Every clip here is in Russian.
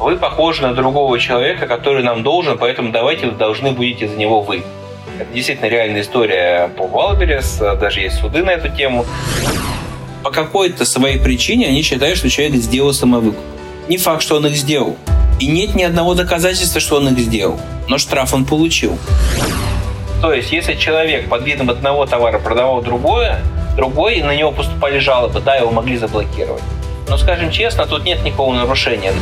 вы похожи на другого человека, который нам должен, поэтому давайте вы должны будете за него вы. Это действительно реальная история по Wildberries, даже есть суды на эту тему. По какой-то своей причине они считают, что человек сделал самовыкуп. Не факт, что он их сделал. И нет ни одного доказательства, что он их сделал. Но штраф он получил. То есть, если человек под видом одного товара продавал другое, другой, и на него поступали жалобы, да, его могли заблокировать. Но, скажем честно, тут нет никакого нарушения.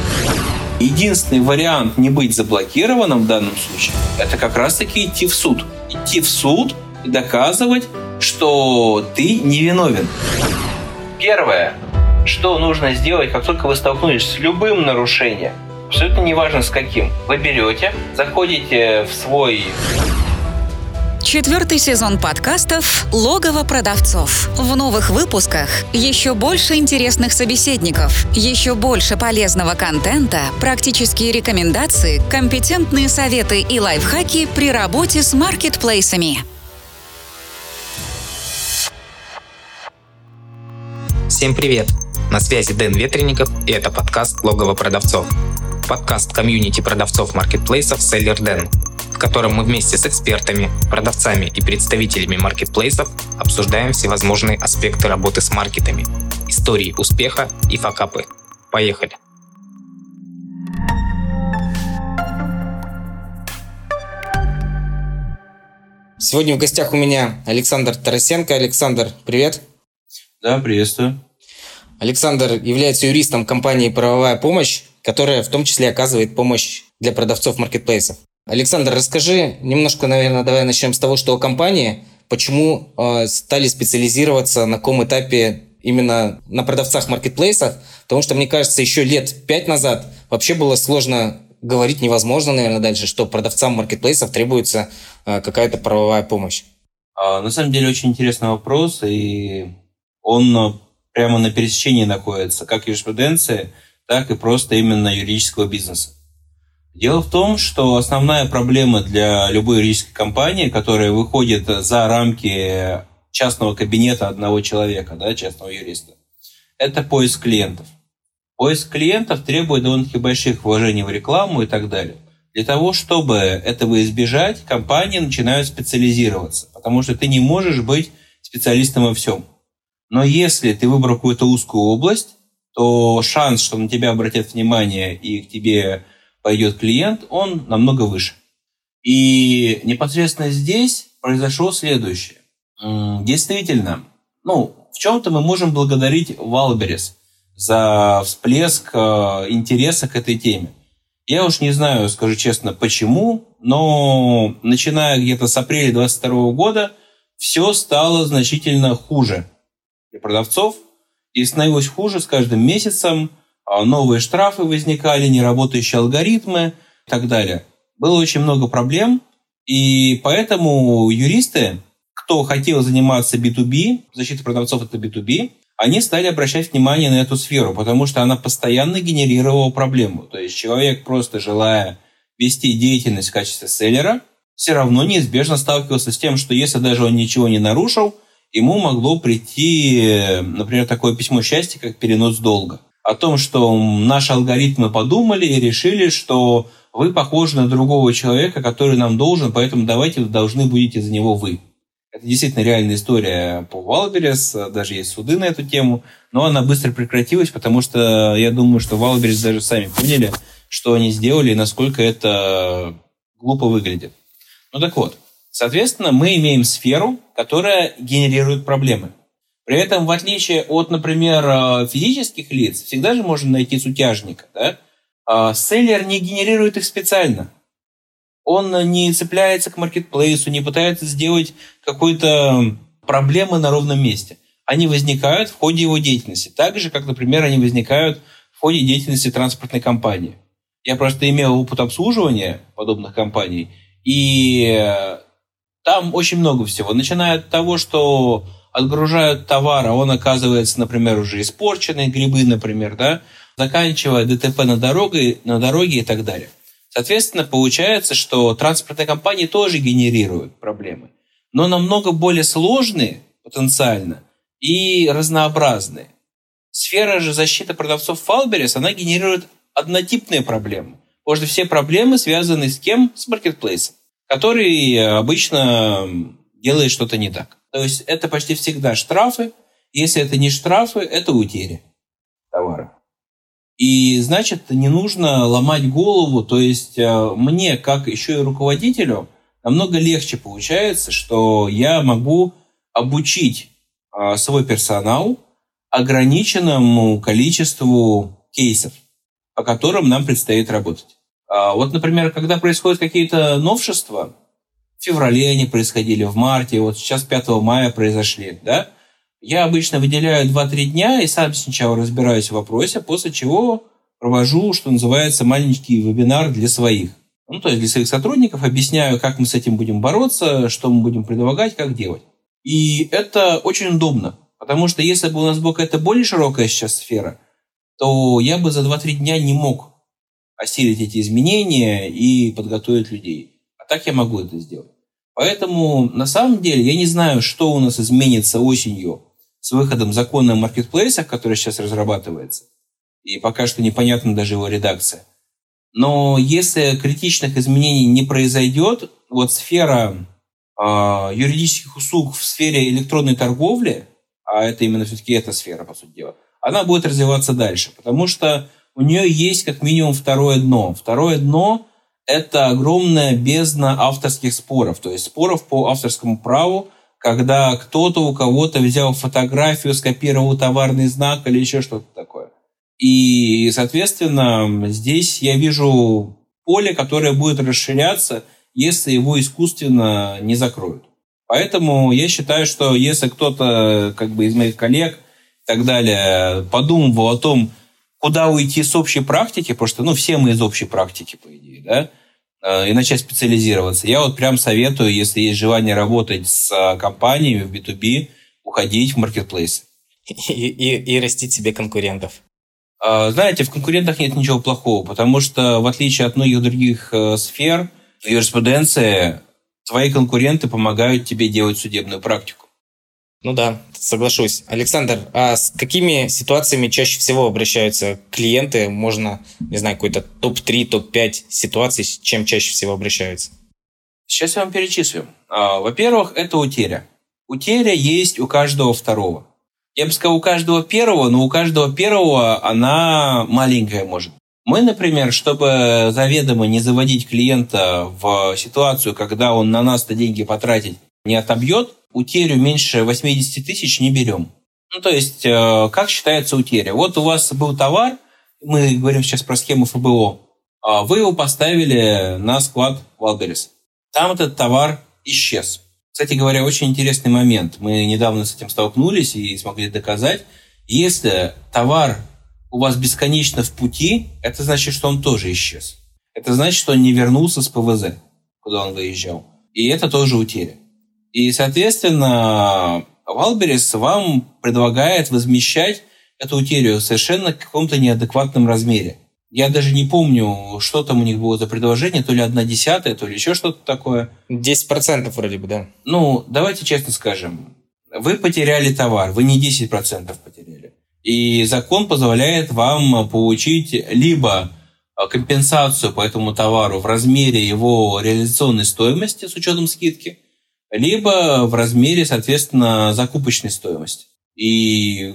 Единственный вариант не быть заблокированным в данном случае, это как раз-таки идти в суд. Идти в суд и доказывать, что ты невиновен. Первое, что нужно сделать, как только вы столкнулись с любым нарушением, абсолютно неважно с каким, вы берете, заходите в свой Четвертый сезон подкастов «Логово продавцов». В новых выпусках еще больше интересных собеседников, еще больше полезного контента, практические рекомендации, компетентные советы и лайфхаки при работе с маркетплейсами. Всем привет! На связи Дэн Ветренников, и это подкаст «Логово продавцов». Подкаст комьюнити продавцов маркетплейсов «Селлер Дэн», в котором мы вместе с экспертами, продавцами и представителями маркетплейсов обсуждаем всевозможные аспекты работы с маркетами, истории успеха и факапы. Поехали! Сегодня в гостях у меня Александр Тарасенко. Александр, привет. Да, приветствую. Александр является юристом компании «Правовая помощь», которая в том числе оказывает помощь для продавцов маркетплейсов. Александр, расскажи немножко, наверное, давай начнем с того, что компании, почему э, стали специализироваться, на каком этапе именно на продавцах маркетплейсов, потому что, мне кажется, еще лет пять назад вообще было сложно говорить невозможно, наверное, дальше, что продавцам маркетплейсов требуется э, какая-то правовая помощь. А, на самом деле очень интересный вопрос, и он э, прямо на пересечении находится, как юриспруденции, так и просто именно юридического бизнеса. Дело в том, что основная проблема для любой юридической компании, которая выходит за рамки частного кабинета одного человека, да, частного юриста, это поиск клиентов. Поиск клиентов требует довольно-таки больших вложений в рекламу и так далее. Для того, чтобы этого избежать, компании начинают специализироваться, потому что ты не можешь быть специалистом во всем. Но если ты выбрал какую-то узкую область, то шанс, что на тебя обратят внимание и к тебе пойдет клиент, он намного выше. И непосредственно здесь произошло следующее. Действительно, ну, в чем-то мы можем благодарить Wildberries за всплеск э, интереса к этой теме. Я уж не знаю, скажу честно, почему, но начиная где-то с апреля 2022 года все стало значительно хуже для продавцов и становилось хуже с каждым месяцем. А новые штрафы возникали, неработающие алгоритмы и так далее. Было очень много проблем, и поэтому юристы, кто хотел заниматься B2B, защита продавцов это B2B, они стали обращать внимание на эту сферу, потому что она постоянно генерировала проблему. То есть человек, просто желая вести деятельность в качестве селлера, все равно неизбежно сталкивался с тем, что если даже он ничего не нарушил, ему могло прийти, например, такое письмо счастья, как перенос долга о том, что наши алгоритмы подумали и решили, что вы похожи на другого человека, который нам должен, поэтому давайте должны будете за него вы. Это действительно реальная история по Wildberries, даже есть суды на эту тему, но она быстро прекратилась, потому что я думаю, что Wildberries даже сами поняли, что они сделали и насколько это глупо выглядит. Ну так вот, соответственно, мы имеем сферу, которая генерирует проблемы. При этом, в отличие от, например, э, физических лиц, всегда же можно найти сутяжника. Да? А селлер не генерирует их специально. Он не цепляется к маркетплейсу, не пытается сделать какой-то проблемы на ровном месте. Они возникают в ходе его деятельности. Так же, как, например, они возникают в ходе деятельности транспортной компании. Я просто имел опыт обслуживания подобных компаний, и э, там очень много всего. Начиная от того, что отгружают товар, а он оказывается, например, уже испорченный, грибы, например, да, заканчивая ДТП на дороге, на дороге и так далее. Соответственно, получается, что транспортные компании тоже генерируют проблемы, но намного более сложные потенциально и разнообразные. Сфера же защиты продавцов Фалберес, она генерирует однотипные проблемы. Потому что все проблемы связаны с кем? С маркетплейсом, который обычно делает что-то не так. То есть это почти всегда штрафы. Если это не штрафы, это утери товара. И значит, не нужно ломать голову. То есть э, мне, как еще и руководителю, намного легче получается, что я могу обучить э, свой персонал ограниченному количеству кейсов, по которым нам предстоит работать. А вот, например, когда происходят какие-то новшества, в феврале они происходили, в марте, вот сейчас 5 мая произошли, да, я обычно выделяю 2-3 дня и сам сначала разбираюсь в вопросе, после чего провожу, что называется, маленький вебинар для своих. Ну, то есть для своих сотрудников объясняю, как мы с этим будем бороться, что мы будем предлагать, как делать. И это очень удобно, потому что если бы у нас была какая-то более широкая сейчас сфера, то я бы за 2-3 дня не мог осилить эти изменения и подготовить людей. Так я могу это сделать. Поэтому на самом деле я не знаю, что у нас изменится осенью с выходом закона о маркетплейсах, который сейчас разрабатывается, и пока что непонятна даже его редакция. Но если критичных изменений не произойдет, вот сфера э, юридических услуг в сфере электронной торговли, а это именно все-таки эта сфера, по сути дела, она будет развиваться дальше, потому что у нее есть как минимум второе дно. Второе дно – это огромная бездна авторских споров, то есть споров по авторскому праву, когда кто-то у кого-то взял фотографию, скопировал товарный знак или еще что-то такое. И, соответственно, здесь я вижу поле, которое будет расширяться, если его искусственно не закроют. Поэтому я считаю, что если кто-то как бы из моих коллег и так далее подумывал о том, куда уйти с общей практики, потому что ну, все мы из общей практики, по идее, да, Э, и начать специализироваться. Я вот прям советую, если есть желание работать с э, компаниями в B2B, уходить в маркетплейсы. И, и, и растить себе конкурентов. Э, знаете, в конкурентах нет ничего плохого, потому что в отличие от многих других сфер, в юриспруденции твои конкуренты помогают тебе делать судебную практику. Ну да, соглашусь. Александр, а с какими ситуациями чаще всего обращаются клиенты? Можно, не знаю, какой-то топ-3, топ-5 ситуаций, с чем чаще всего обращаются? Сейчас я вам перечислю. А, во-первых, это утеря. Утеря есть у каждого второго. Я бы сказал, у каждого первого, но у каждого первого она маленькая может. Мы, например, чтобы заведомо не заводить клиента в ситуацию, когда он на нас-то деньги потратить не отобьет, утерю меньше 80 тысяч не берем. Ну, то есть, э, как считается утеря? Вот у вас был товар, мы говорим сейчас про схему FBO, а вы его поставили на склад Wildberries. Там этот товар исчез. Кстати говоря, очень интересный момент. Мы недавно с этим столкнулись и смогли доказать. Если товар у вас бесконечно в пути, это значит, что он тоже исчез. Это значит, что он не вернулся с ПВЗ, куда он выезжал. И это тоже утеря. И, соответственно, Wildberries вам предлагает возмещать эту утерю совершенно в каком-то неадекватном размере. Я даже не помню, что там у них было за предложение, то ли одна десятая, то ли еще что-то такое. 10% вроде бы, да. Ну, давайте честно скажем. Вы потеряли товар, вы не 10% потеряли. И закон позволяет вам получить либо компенсацию по этому товару в размере его реализационной стоимости с учетом скидки – либо в размере, соответственно, закупочной стоимости. И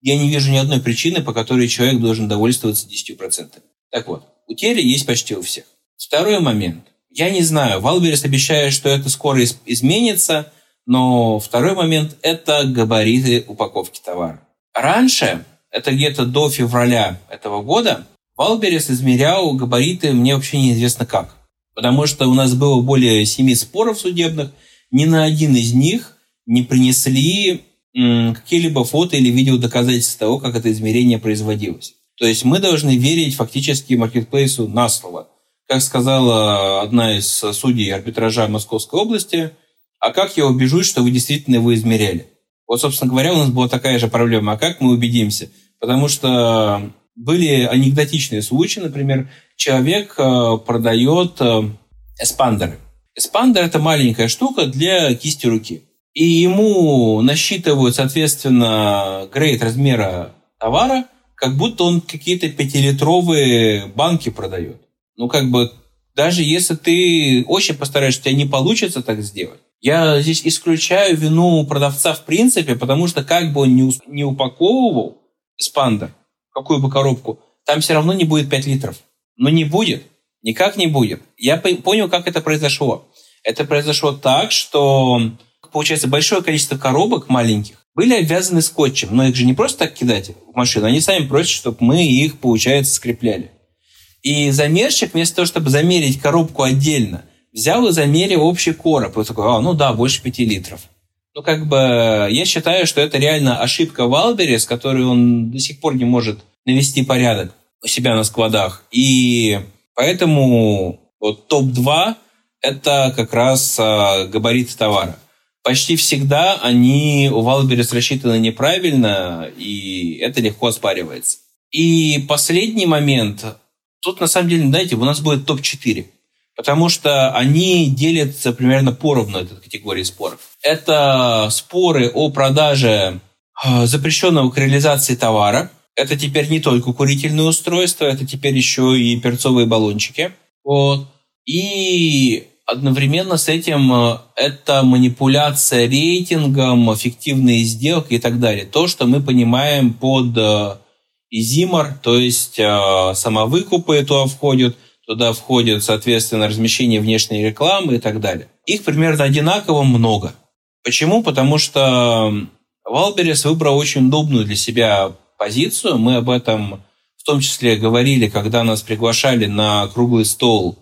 я не вижу ни одной причины, по которой человек должен довольствоваться 10%. Так вот, утери есть почти у всех. Второй момент. Я не знаю, Wildberries обещает, что это скоро изменится, но второй момент – это габариты упаковки товара. Раньше, это где-то до февраля этого года, Wildberries измерял габариты мне вообще неизвестно как. Потому что у нас было более семи споров судебных, ни на один из них не принесли какие-либо фото или видео доказательства того, как это измерение производилось. То есть мы должны верить фактически маркетплейсу на слово. Как сказала одна из судей арбитража Московской области, а как я убежусь, что вы действительно его измеряли? Вот, собственно говоря, у нас была такая же проблема. А как мы убедимся? Потому что были анекдотичные случаи, например, человек э, продает э, эспандеры. Эспандер – это маленькая штука для кисти руки. И ему насчитывают, соответственно, грейд размера товара, как будто он какие-то пятилитровые банки продает. Ну, как бы, даже если ты очень постараешься, у тебя не получится так сделать. Я здесь исключаю вину продавца в принципе, потому что как бы он не, не упаковывал эспандер, какую бы коробку, там все равно не будет 5 литров. Но не будет. Никак не будет. Я понял, как это произошло. Это произошло так, что, получается, большое количество коробок маленьких были обвязаны скотчем. Но их же не просто так кидать в машину, они сами просят, чтобы мы их, получается, скрепляли. И замерщик, вместо того, чтобы замерить коробку отдельно, взял и замерил общий короб. И такой, а, ну да, больше 5 литров. Ну, как бы, я считаю, что это реально ошибка Wildberries, с которой он до сих пор не может навести порядок у себя на складах. И поэтому вот топ-2 это как раз а, габариты товара. Почти всегда они у Wildberries рассчитаны неправильно, и это легко оспаривается. И последний момент. Тут, на самом деле, знаете, у нас будет топ-4. Потому что они делятся примерно поровну, этой категории споров. Это споры о продаже а, запрещенного к реализации товара. Это теперь не только курительные устройства, это теперь еще и перцовые баллончики. Вот. И одновременно с этим э, это манипуляция рейтингом, фиктивные сделки и так далее. То, что мы понимаем под э, изимор, то есть э, самовыкупы туда входят, туда входит, соответственно, размещение внешней рекламы и так далее. Их примерно одинаково много. Почему? Потому что Wildberries выбрал очень удобную для себя позицию. Мы об этом в том числе говорили, когда нас приглашали на круглый стол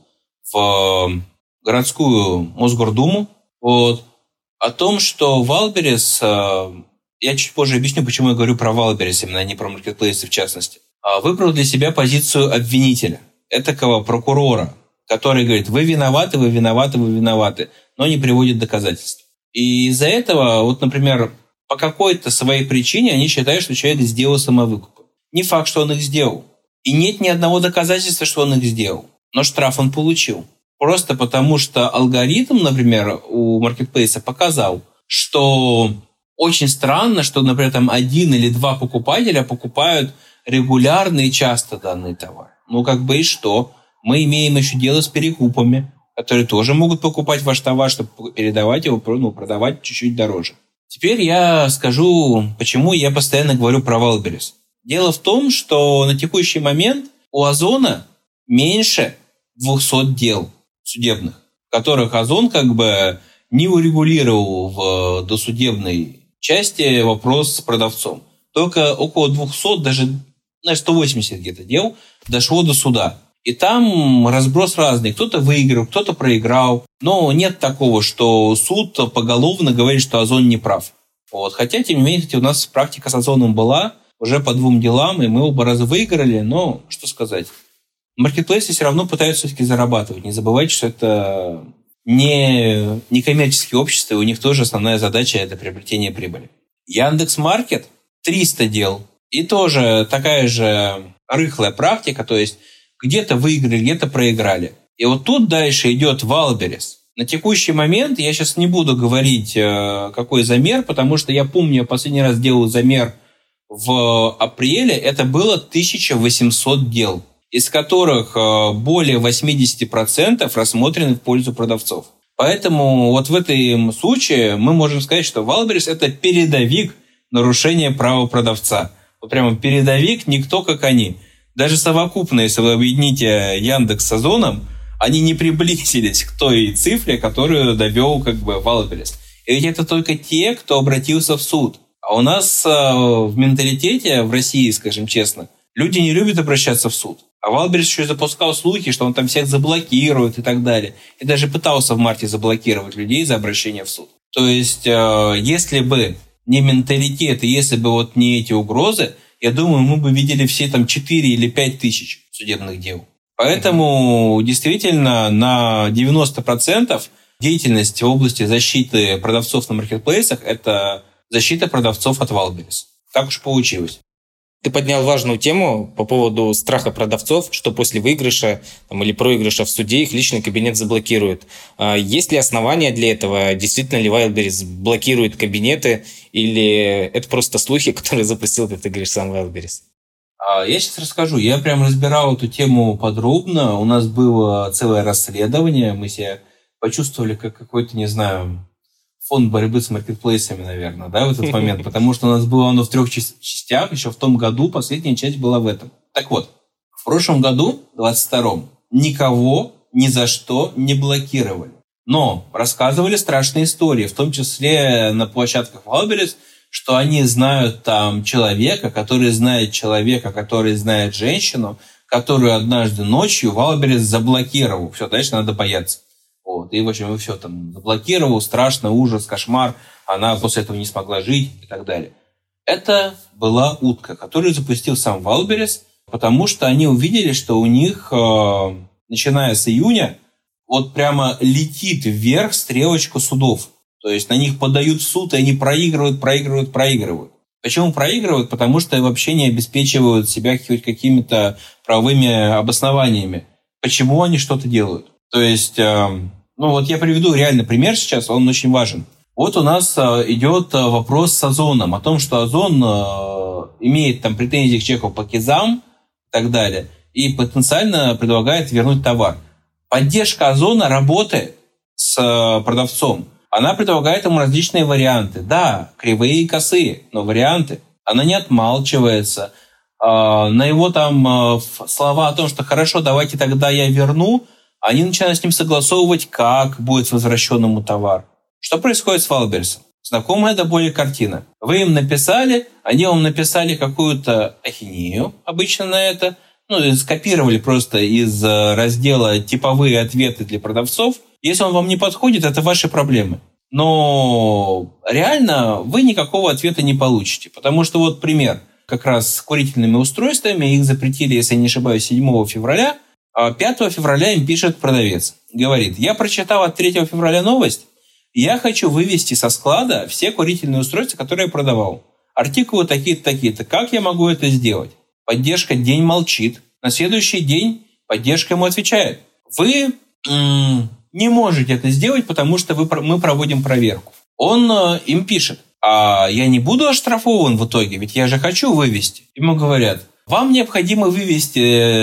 в городскую Мосгордуму. Вот, о том, что Wildberries, э, я чуть позже объясню, почему я говорю про Wildberries, именно а не про маркетплейсы в частности, а выбрал для себя позицию обвинителя, этакого прокурора, который говорит, вы виноваты, вы виноваты, вы виноваты, но не приводит доказательств. И из-за этого, вот, например, по какой-то своей причине они считают, что человек сделал самовыкуп. Не факт, что он их сделал. И нет ни одного доказательства, что он их сделал. Но штраф он получил. Просто потому, что алгоритм, например, у маркетплейса показал, что очень странно, что, например, там один или два покупателя покупают регулярно и часто данный товар. Ну, как бы и что? Мы имеем еще дело с перекупами, которые тоже могут покупать ваш товар, чтобы передавать его, ну, продавать чуть-чуть дороже. Теперь я скажу, почему я постоянно говорю про Wildberries. Дело в том, что на текущий момент у Озона меньше 200 дел судебных, которых Озон как бы не урегулировал в досудебной части вопрос с продавцом. Только около 200, даже на 180 где-то дел дошло до суда. И там разброс разный. Кто-то выиграл, кто-то проиграл. Но нет такого, что суд поголовно говорит, что Озон не прав. Вот. Хотя, тем не менее, у нас практика с Озоном была уже по двум делам, и мы оба раза выиграли. Но что сказать маркетплейсы все равно пытаются все-таки зарабатывать. Не забывайте, что это не некоммерческие общества, и у них тоже основная задача – это приобретение прибыли. Яндекс Маркет 300 дел. И тоже такая же рыхлая практика, то есть где-то выиграли, где-то проиграли. И вот тут дальше идет Wildberries. На текущий момент я сейчас не буду говорить, э, какой замер, потому что я помню, я последний раз делал замер в апреле, это было 1800 дел из которых э, более 80% рассмотрены в пользу продавцов. Поэтому вот в этом случае мы можем сказать, что Валберес – это передовик нарушения права продавца. Вот прямо передовик никто как они. Даже совокупно, если вы объедините Яндекс с Озоном, они не приблизились к той цифре, которую довел как бы Wildberries. И ведь это только те, кто обратился в суд. А у нас э, в менталитете в России, скажем честно, люди не любят обращаться в суд. А Wildberries еще запускал слухи, что он там всех заблокирует и так далее. И даже пытался в марте заблокировать людей за обращение в суд. То есть, э, если бы не менталитет, и если бы вот не эти угрозы, я думаю, мы бы видели все там 4 или 5 тысяч судебных дел. Поэтому действительно на 90% деятельность в области защиты продавцов на маркетплейсах – это защита продавцов от Wildberries. Так уж получилось. Ты поднял важную тему по поводу страха продавцов, что после выигрыша там, или проигрыша в суде их личный кабинет заблокируют. А есть ли основания для этого? Действительно ли Wildberries блокирует кабинеты? Или это просто слухи, которые запустил, как ты говоришь, сам Wildberries? А я сейчас расскажу. Я прям разбирал эту тему подробно. У нас было целое расследование. Мы себя почувствовали как какой-то, не знаю, фонд борьбы с маркетплейсами, наверное, да, в этот момент. Потому что у нас было оно в трех частях. Еще в том году последняя часть была в этом. Так вот, в прошлом году, 22-м, никого ни за что не блокировали. Но рассказывали страшные истории, в том числе на площадках Wildberries, что они знают там человека, который знает человека, который знает женщину, которую однажды ночью Wildberries заблокировал. Все, дальше надо бояться. Вот. И, в общем, все там заблокировал, страшно, ужас, кошмар. Она после этого не смогла жить и так далее. Это была утка, которую запустил сам Wildberries, потому что они увидели, что у них, э, начиная с июня, вот прямо летит вверх стрелочка судов. То есть на них подают в суд, и они проигрывают, проигрывают, проигрывают. Почему проигрывают? Потому что вообще не обеспечивают себя хоть какими-то правовыми обоснованиями. Почему они что-то делают? То есть, э, ну вот я приведу реальный пример сейчас, он очень важен. Вот у нас э, идет э, вопрос с Озоном, о том, что Озон имеет там претензии к Чехову по кизам и так далее, и потенциально предлагает вернуть товар. Поддержка Озона работает с продавцом она предлагает ему различные варианты. Да, кривые и косые, но варианты. Она не отмалчивается. А, на его там а, слова о том, что хорошо, давайте тогда я верну, они начинают с ним согласовывать, как будет возвращен ему товар. Что происходит с Валберсом? Знакомая до боли картина. Вы им написали, они вам написали какую-то ахинею обычно на это, ну, скопировали просто из э, раздела «Типовые ответы для продавцов», если он вам не подходит, это ваши проблемы. Но реально вы никакого ответа не получите. Потому что вот пример как раз с курительными устройствами. Их запретили, если я не ошибаюсь, 7 февраля. А 5 февраля им пишет продавец. Говорит, я прочитал от 3 февраля новость. Я хочу вывести со склада все курительные устройства, которые я продавал. Артикулы такие-то, такие-то. Как я могу это сделать? Поддержка день молчит. На следующий день поддержка ему отвечает. Вы не можете это сделать, потому что вы, мы проводим проверку. Он э, им пишет, а я не буду оштрафован в итоге, ведь я же хочу вывести. Ему говорят, вам необходимо вывести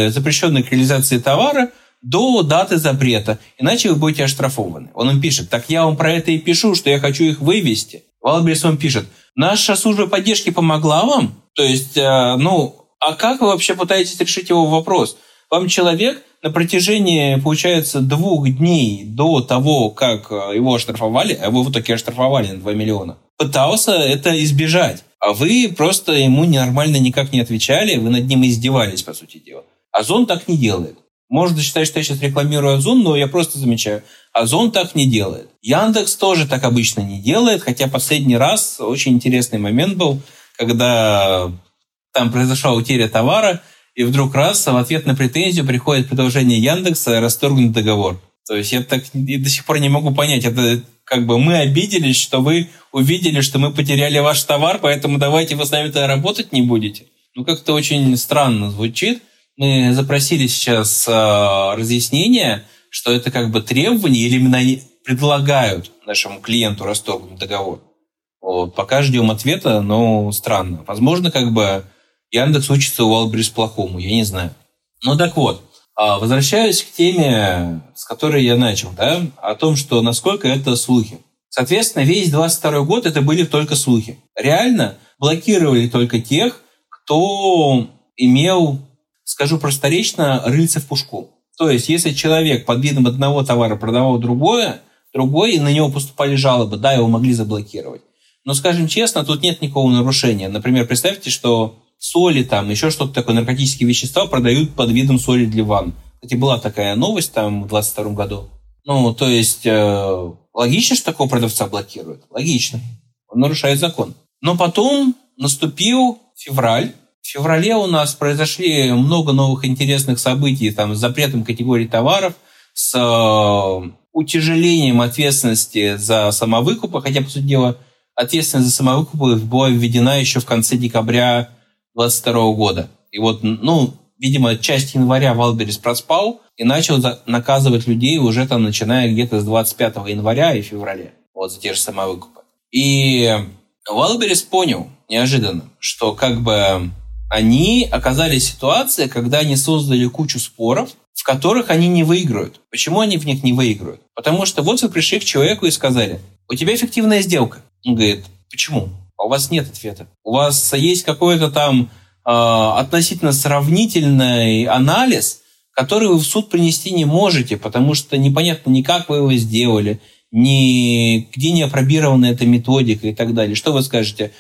э, запрещенные к реализации товара до даты запрета, иначе вы будете оштрафованы. Он им пишет, так я вам про это и пишу, что я хочу их вывести. Wildberries вам пишет, наша служба поддержки помогла вам? То есть, э, ну, а как вы вообще пытаетесь решить его вопрос? Вам человек на протяжении, получается, двух дней до того, как э, его оштрафовали, а его в итоге оштрафовали на 2 миллиона, пытался это избежать. А вы просто ему нормально никак не отвечали, вы над ним издевались, по сути дела. Озон так не делает. Можно считать, что я сейчас рекламирую Озон, но я просто замечаю. Озон так не делает. Яндекс тоже так обычно не делает, хотя последний раз очень интересный момент был, когда там произошла утеря товара, и вдруг раз в ответ на претензию приходит предложение Яндекса расторгнуть договор. То есть я так я до сих пор не могу понять, это как бы мы обиделись, что вы увидели, что мы потеряли ваш товар, поэтому давайте вы с нами тогда работать не будете. Ну, как-то очень странно звучит. Мы запросили сейчас э, разъяснение, что это как бы требование или именно предлагают нашему клиенту расторгнуть договор. Вот. Пока ждем ответа, но странно. Возможно, как бы Яндекс учится у Wildberries плохому, я не знаю. Ну так вот, а, возвращаюсь к теме, с которой я начал, да, о том, что насколько это слухи. Соответственно, весь 22 год это были только слухи. Реально блокировали только тех, кто имел, скажу просторечно, рыльце в пушку. То есть, если человек под видом одного товара продавал другое, другой, и на него поступали жалобы, да, его могли заблокировать. Но, скажем честно, тут нет никакого нарушения. Например, представьте, что соли, там еще что-то такое, наркотические вещества продают под видом соли для ванн. Кстати, была такая новость там в 22 году. Ну, то есть, э, логично, что такого продавца блокируют? Логично. Он нарушает закон. Но потом наступил февраль. В феврале у нас произошли много новых интересных событий там, с запретом категории товаров, с э, утяжелением ответственности за самовыкупы, хотя, по сути дела, ответственность за самовыкупы была введена еще в конце декабря 22 года. И вот, ну, видимо, часть января Валберис проспал и начал наказывать людей уже там, начиная где-то с 25 января и февраля. Вот за те же самовыкупы. И Валберис понял неожиданно, что как бы Они оказались в ситуации, когда они создали кучу споров, в которых они не выигрывают. Почему они в них не выигрывают? Потому что вот вы пришли к человеку и сказали, у тебя эффективная сделка. Он говорит, почему? А у вас нет ответа. У вас есть какой-то там относительно сравнительный анализ, который вы в суд принести не можете, потому что непонятно ни как вы его сделали, ни где не опробирована эта методика и так далее. Что вы скажете?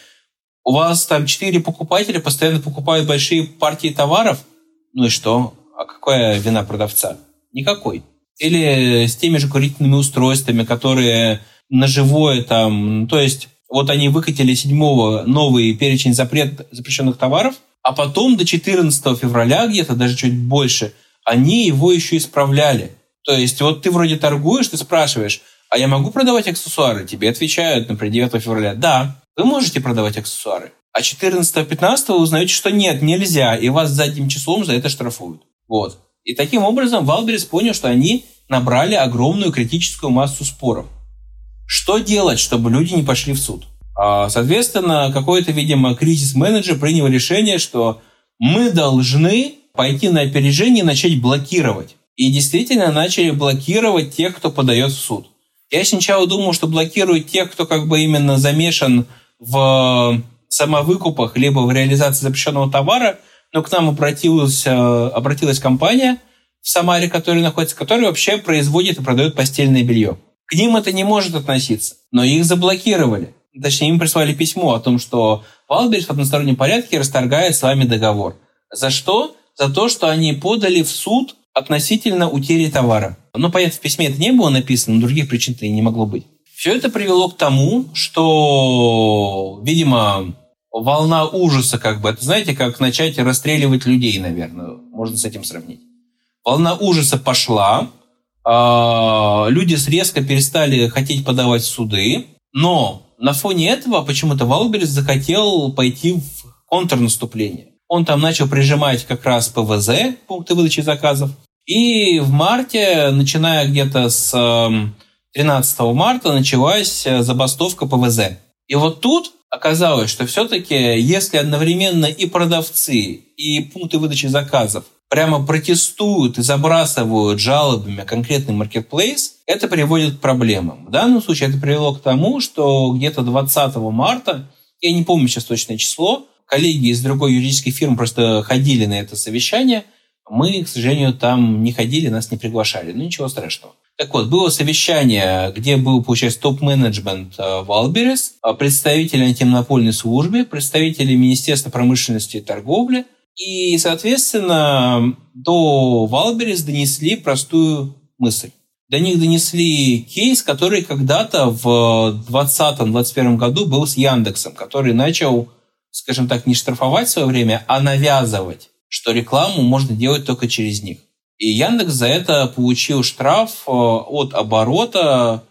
У вас там четыре покупателя постоянно покупают большие партии товаров? Ну и что? А какая вина продавца? Никакой. Или с теми же курительными устройствами, которые на живое там, то есть вот они выкатили 7 новый перечень запрет, запрещенных товаров, а потом до 14 февраля где-то, даже чуть больше, они его еще исправляли. То есть вот ты вроде торгуешь, ты спрашиваешь, а я могу продавать аксессуары? Тебе отвечают, например, 9 февраля, да, вы можете продавать аксессуары. А 14-15 вы узнаете, что нет, нельзя, и вас задним числом за это штрафуют. Вот. И таким образом Wildberries понял, что они набрали огромную критическую массу споров. Что делать, чтобы люди не пошли в суд? А, соответственно, какой-то, видимо, кризис-менеджер принял решение, что мы должны пойти на опережение и начать блокировать. И действительно начали блокировать тех, кто подает в суд. Я сначала думал, что блокируют тех, кто как бы именно замешан в самовыкупах, либо в реализации запрещенного товара, но к нам обратилась, обратилась компания в Самаре, которая находится, которая вообще производит и продает постельное белье. К ним это не может относиться, но их заблокировали. Точнее, им прислали письмо о том, что Wildberries в одностороннем порядке расторгает с вами договор. За что? За то, что они подали в суд относительно утери товара. Ну, понятно, в письме это не было написано, но других причин-то и не могло быть. Все это привело к тому, что, видимо, волна ужаса, как бы, это знаете, как начать расстреливать людей, наверное, можно с этим сравнить. Волна ужаса пошла, а, люди резко перестали хотеть подавать суды, но на фоне этого почему-то Wildberries захотел пойти в контрнаступление. Он там начал прижимать как раз ПВЗ, пункты выдачи заказов. И в марте, начиная где-то с 13 марта, началась забастовка ПВЗ. И вот тут оказалось, что все-таки, если одновременно и продавцы, и пункты выдачи заказов прямо протестуют и забрасывают жалобами конкретный маркетплейс, это приводит к проблемам. В данном случае это привело к тому, что где-то 20 марта, я не помню сейчас точное число, коллеги из другой юридической фирмы просто ходили на это совещание, мы, к сожалению, там не ходили, нас не приглашали. Ну, ничего страшного. Так вот, было совещание, где был, получается, топ-менеджмент Wildberries, э, представители антимонопольной службы, представители Министерства промышленности и торговли – и, соответственно, до Wildberries донесли простую мысль. До них донесли кейс, который когда-то в 2020-2021 году был с Яндексом, который начал, скажем так, не штрафовать в свое время, а навязывать, что рекламу можно делать только через них. И Яндекс за это получил штраф э, от оборота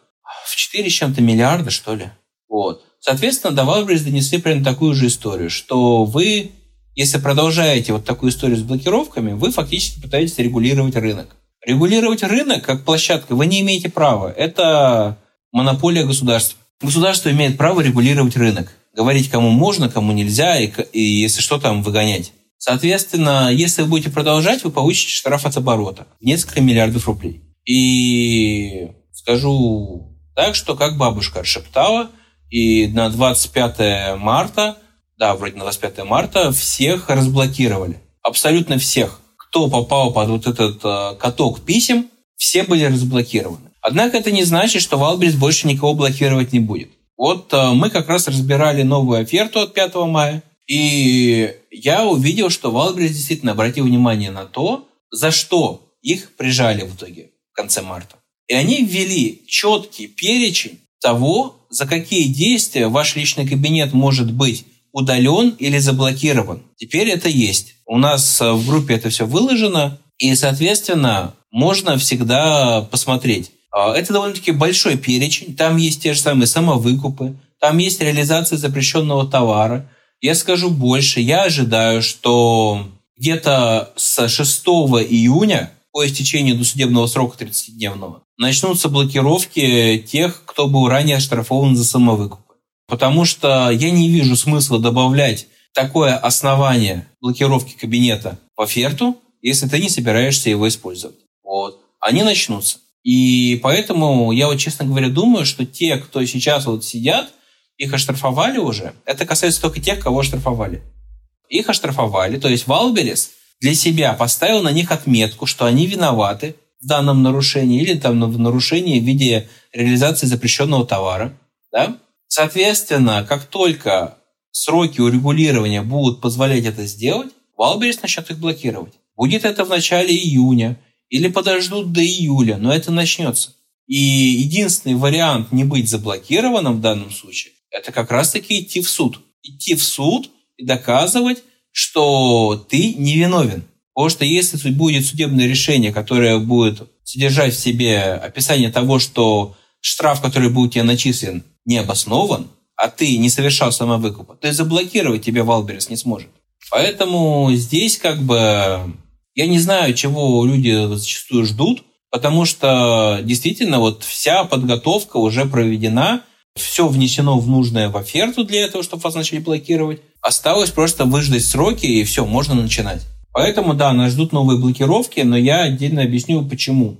в 4 с чем-то миллиарда, что ли. Вот. Соответственно, до Валберис донесли примерно такую же историю, что вы если продолжаете вот такую историю с блокировками, вы фактически пытаетесь регулировать рынок. Регулировать рынок как площадка вы не имеете права. Это монополия государства. Государство имеет право регулировать рынок. Говорить, кому можно, кому нельзя, и, и если что, там выгонять. Соответственно, если вы будете продолжать, вы получите штраф от оборота несколько миллиардов рублей. И скажу так, что как бабушка шептала, и на 25 марта да, вроде на 25 марта, всех разблокировали. Абсолютно всех. Кто попал под вот этот э, каток писем, все были разблокированы. Однако это не значит, что Wildberries больше никого блокировать не будет. Вот э, мы как раз разбирали новую оферту от 5 мая, и я увидел, что Wildberries действительно обратил внимание на то, за что их прижали в итоге в конце марта. И они ввели четкий перечень того, за какие действия ваш личный кабинет может быть удален или заблокирован. Теперь это есть. У нас э, в группе это все выложено, и, соответственно, можно всегда посмотреть. А, это довольно-таки большой перечень. Там есть те же самые самовыкупы, там есть реализация запрещенного товара. Я скажу больше, я ожидаю, что где-то с 6 июня по истечению досудебного срока 30-дневного начнутся блокировки тех, кто был ранее оштрафован за самовыкуп. Потому что я не вижу смысла добавлять такое основание блокировки кабинета в оферту, если ты не собираешься его использовать. Вот. Они начнутся. И поэтому я вот, честно говоря, думаю, что те, кто сейчас вот сидят, их оштрафовали уже. Это касается только тех, кого оштрафовали. Их оштрафовали, то есть Wildberries для себя поставил на них отметку, что они виноваты в данном нарушении или там в нарушении в виде реализации запрещенного товара. Да? Соответственно, как только сроки урегулирования будут позволять это сделать, Wildberries начнет их блокировать. Будет это в начале июня или подождут до июля, но это начнется. И единственный вариант не быть заблокированным в данном случае – это как раз-таки идти в суд. Идти в суд и доказывать, что ты невиновен. Потому что если будет судебное решение, которое будет содержать в себе описание того, что штраф, который будет тебе начислен, не обоснован, а ты не совершал самовыкупа, то и заблокировать тебя Wildberries не сможет. Поэтому здесь как бы я не знаю, чего люди зачастую ждут, потому что действительно вот вся подготовка уже проведена, все внесено в нужное в оферту для этого, чтобы вас начали блокировать. Осталось просто выждать сроки, и все, можно начинать. Поэтому, да, нас ждут новые блокировки, но я отдельно объясню, почему.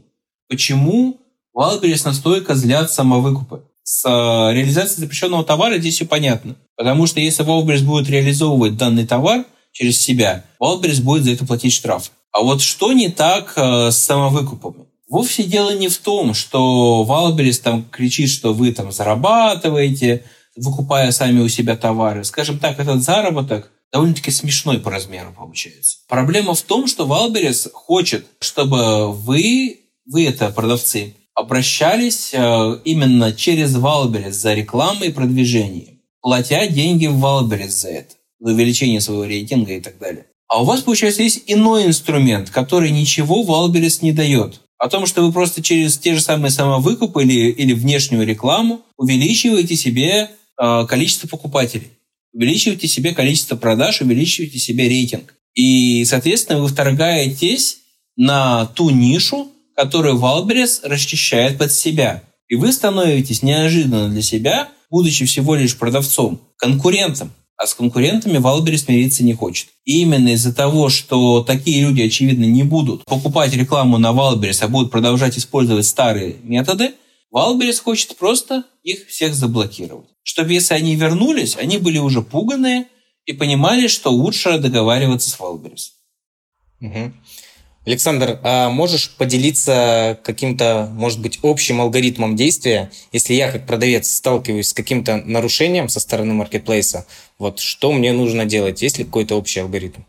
Почему Wildberries настолько злят самовыкупы? С э, реализацией запрещенного товара здесь все понятно. Потому что если Wildberries будет реализовывать данный товар через себя, Wildberries будет за это платить штраф. А вот что не так э, с самовыкупами? Вовсе дело не в том, что Wildberries там кричит, что вы там зарабатываете, выкупая сами у себя товары. Скажем так, этот заработок довольно-таки смешной по размеру получается. Проблема в том, что Wildberries хочет, чтобы вы, вы это продавцы, обращались э, именно через Wildberries за рекламой и продвижением, платя деньги в Wildberries за это, за увеличение своего рейтинга и так далее. А у вас, получается, есть иной инструмент, который ничего Wildberries не дает. О том, что вы просто через те же самые самовыкупы или, или внешнюю рекламу увеличиваете себе э, количество покупателей увеличиваете себе количество продаж, увеличиваете себе рейтинг. И, соответственно, вы вторгаетесь на ту нишу, которую Wildberries расчищает под себя. И вы становитесь неожиданно для себя, будучи всего лишь продавцом, конкурентом. А с конкурентами Wildberries мириться не хочет. И именно из-за того, что такие люди, очевидно, не будут покупать рекламу на Wildberries, а будут продолжать использовать старые методы, Wildberries хочет просто их всех заблокировать чтобы если они вернулись, они были уже пуганные и понимали, что лучше договариваться с Wildberries. Угу. Александр, а можешь поделиться каким-то, может быть, общим алгоритмом действия, если я как продавец сталкиваюсь с каким-то нарушением со стороны маркетплейса, вот что мне нужно делать? Есть ли какой-то общий алгоритм?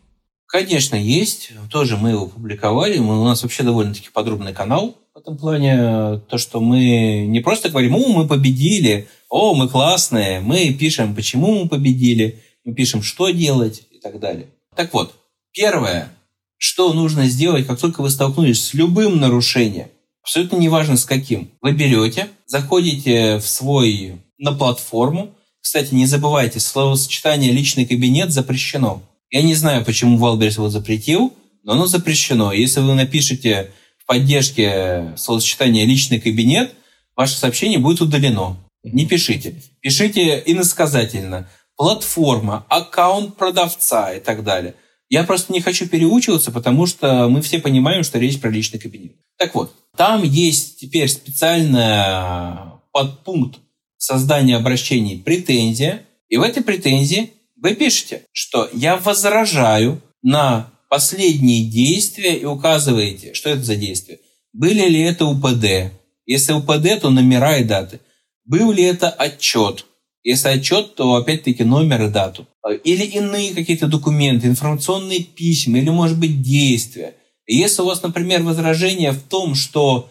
Конечно, есть. Тоже мы его публиковали. У нас вообще довольно-таки подробный канал в этом плане. То, что мы не просто говорим, о, мы победили, о, мы классные, мы пишем, почему мы победили, мы пишем, что делать и так далее. Так вот, первое, что нужно сделать, как только вы столкнулись с любым нарушением, абсолютно неважно с каким, вы берете, заходите в свой, на платформу, кстати, не забывайте, словосочетание «личный кабинет» запрещено. Я не знаю, почему Wildberries его запретил, но оно запрещено. Если вы напишете в поддержке словосочетание «личный кабинет», ваше сообщение будет удалено. Не пишите. Пишите иносказательно. Платформа, аккаунт продавца и так далее. Я просто не хочу переучиваться, потому что мы все понимаем, что речь про личный кабинет. Так вот, там есть теперь специальный подпункт создания обращений претензия. И в этой претензии вы пишете, что я возражаю на последние действия и указываете, что это за действия. Были ли это УПД? Если УПД, то номера и даты. Был ли это отчет? Если отчет, то опять-таки номер и дату. Или иные какие-то документы, информационные письма, или, может быть, действия. если у вас, например, возражение в том, что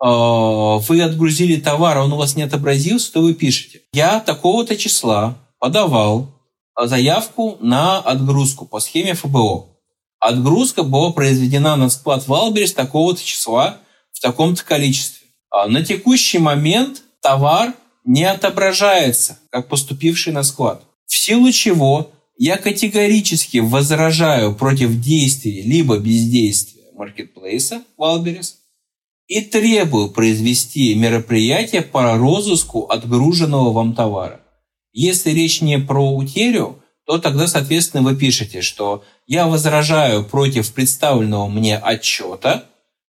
э, вы отгрузили товар, а он у вас не отобразился, то вы пишете. Я такого-то числа подавал заявку на отгрузку по схеме FBO. Отгрузка была произведена на склад Wildberries такого-то числа в таком-то количестве. А на текущий момент товар не отображается, как поступивший на склад. В силу чего я категорически возражаю против действий либо бездействия маркетплейса Wildberries и требую произвести мероприятие по розыску отгруженного вам товара. Если речь не про утерю, то тогда, соответственно, вы пишете, что я возражаю против представленного мне отчета,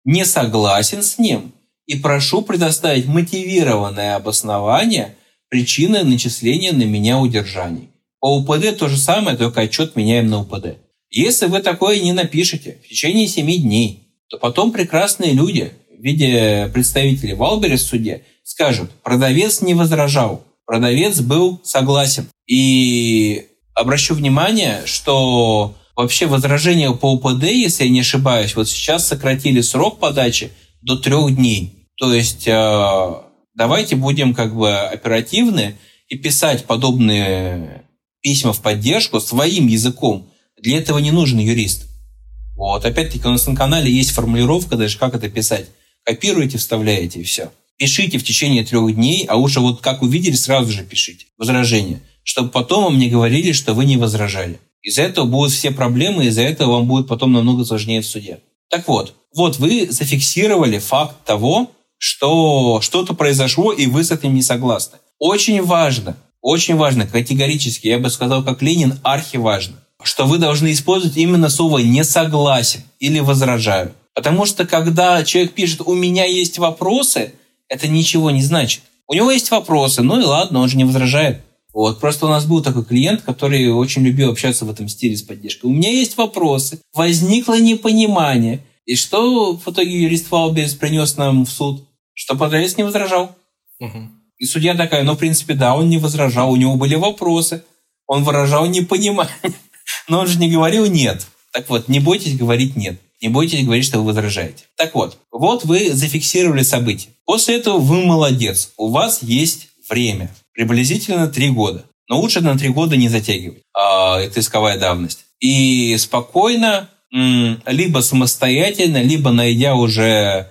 не согласен с ним и прошу предоставить мотивированное обоснование причины начисления на меня удержаний. По УПД то же самое, только отчет меняем на УПД. Если вы такое не напишете в течение 7 дней, то потом прекрасные люди в виде представителей Валбери в суде скажут, продавец не возражал, продавец был согласен. И обращу внимание, что вообще возражение по УПД, если я не ошибаюсь, вот сейчас сократили срок подачи до трех дней. То есть э, давайте будем как бы оперативны и писать подобные письма в поддержку своим языком. Для этого не нужен юрист. Вот, опять-таки у нас на канале есть формулировка даже, как это писать. Копируете, вставляете и все. Пишите в течение трех дней, а уже вот как увидели, сразу же пишите возражение, чтобы потом вам не говорили, что вы не возражали. Из-за этого будут все проблемы, из-за этого вам будет потом намного сложнее в суде. Так вот, вот вы зафиксировали факт того, что что-то произошло, и вы с этим не согласны. Очень важно, очень важно, категорически, я бы сказал, как Ленин, архиважно, что вы должны использовать именно слово «не согласен» или «возражаю». Потому что когда человек пишет «у меня есть вопросы», это ничего не значит. У него есть вопросы, ну и ладно, он же не возражает. Вот, просто у нас был такой клиент, который очень любил общаться в этом стиле с поддержкой. У меня есть вопросы, возникло непонимание. И что в итоге юрист Wildberries принес нам в суд? Что продавец не возражал. Угу. И судья такая, ну, в принципе, да, он не возражал, у него были вопросы, он выражал непонимание. Но он же не говорил «нет». Так вот, не бойтесь говорить «нет». Не бойтесь говорить, что вы возражаете. Так вот, вот вы зафиксировали событие. После этого вы молодец. У вас есть время. Приблизительно три года. Но лучше на три года не затягивать. А, это исковая давность. И спокойно, либо самостоятельно, либо найдя уже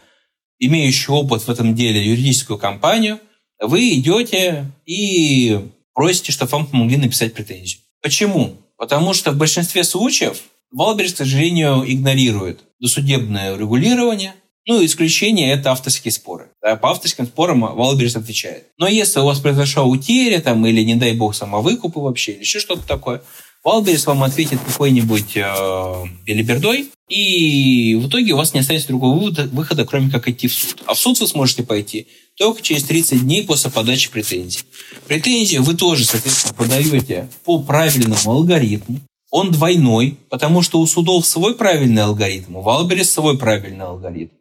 имеющий опыт в этом деле юридическую компанию, вы идете и просите, чтобы вам помогли написать претензию. Почему? Потому что в большинстве случаев Wildberries, к сожалению, игнорирует досудебное регулирование, ну, исключение – это авторские споры. Да, по авторским спорам Wildberries отвечает. Но если у вас произошла утеря там, или, не дай бог, самовыкупы вообще, или еще что-то такое, Wildberries вам ответит какой-нибудь э, белибердой, и в итоге у вас не останется другого выхода, выхода, кроме как идти в суд. А в суд вы сможете пойти только через 30 дней после подачи претензий. Претензии вы тоже, соответственно, подаете по правильному алгоритму. Он двойной, потому что у судов свой правильный алгоритм, у Валберис свой правильный алгоритм.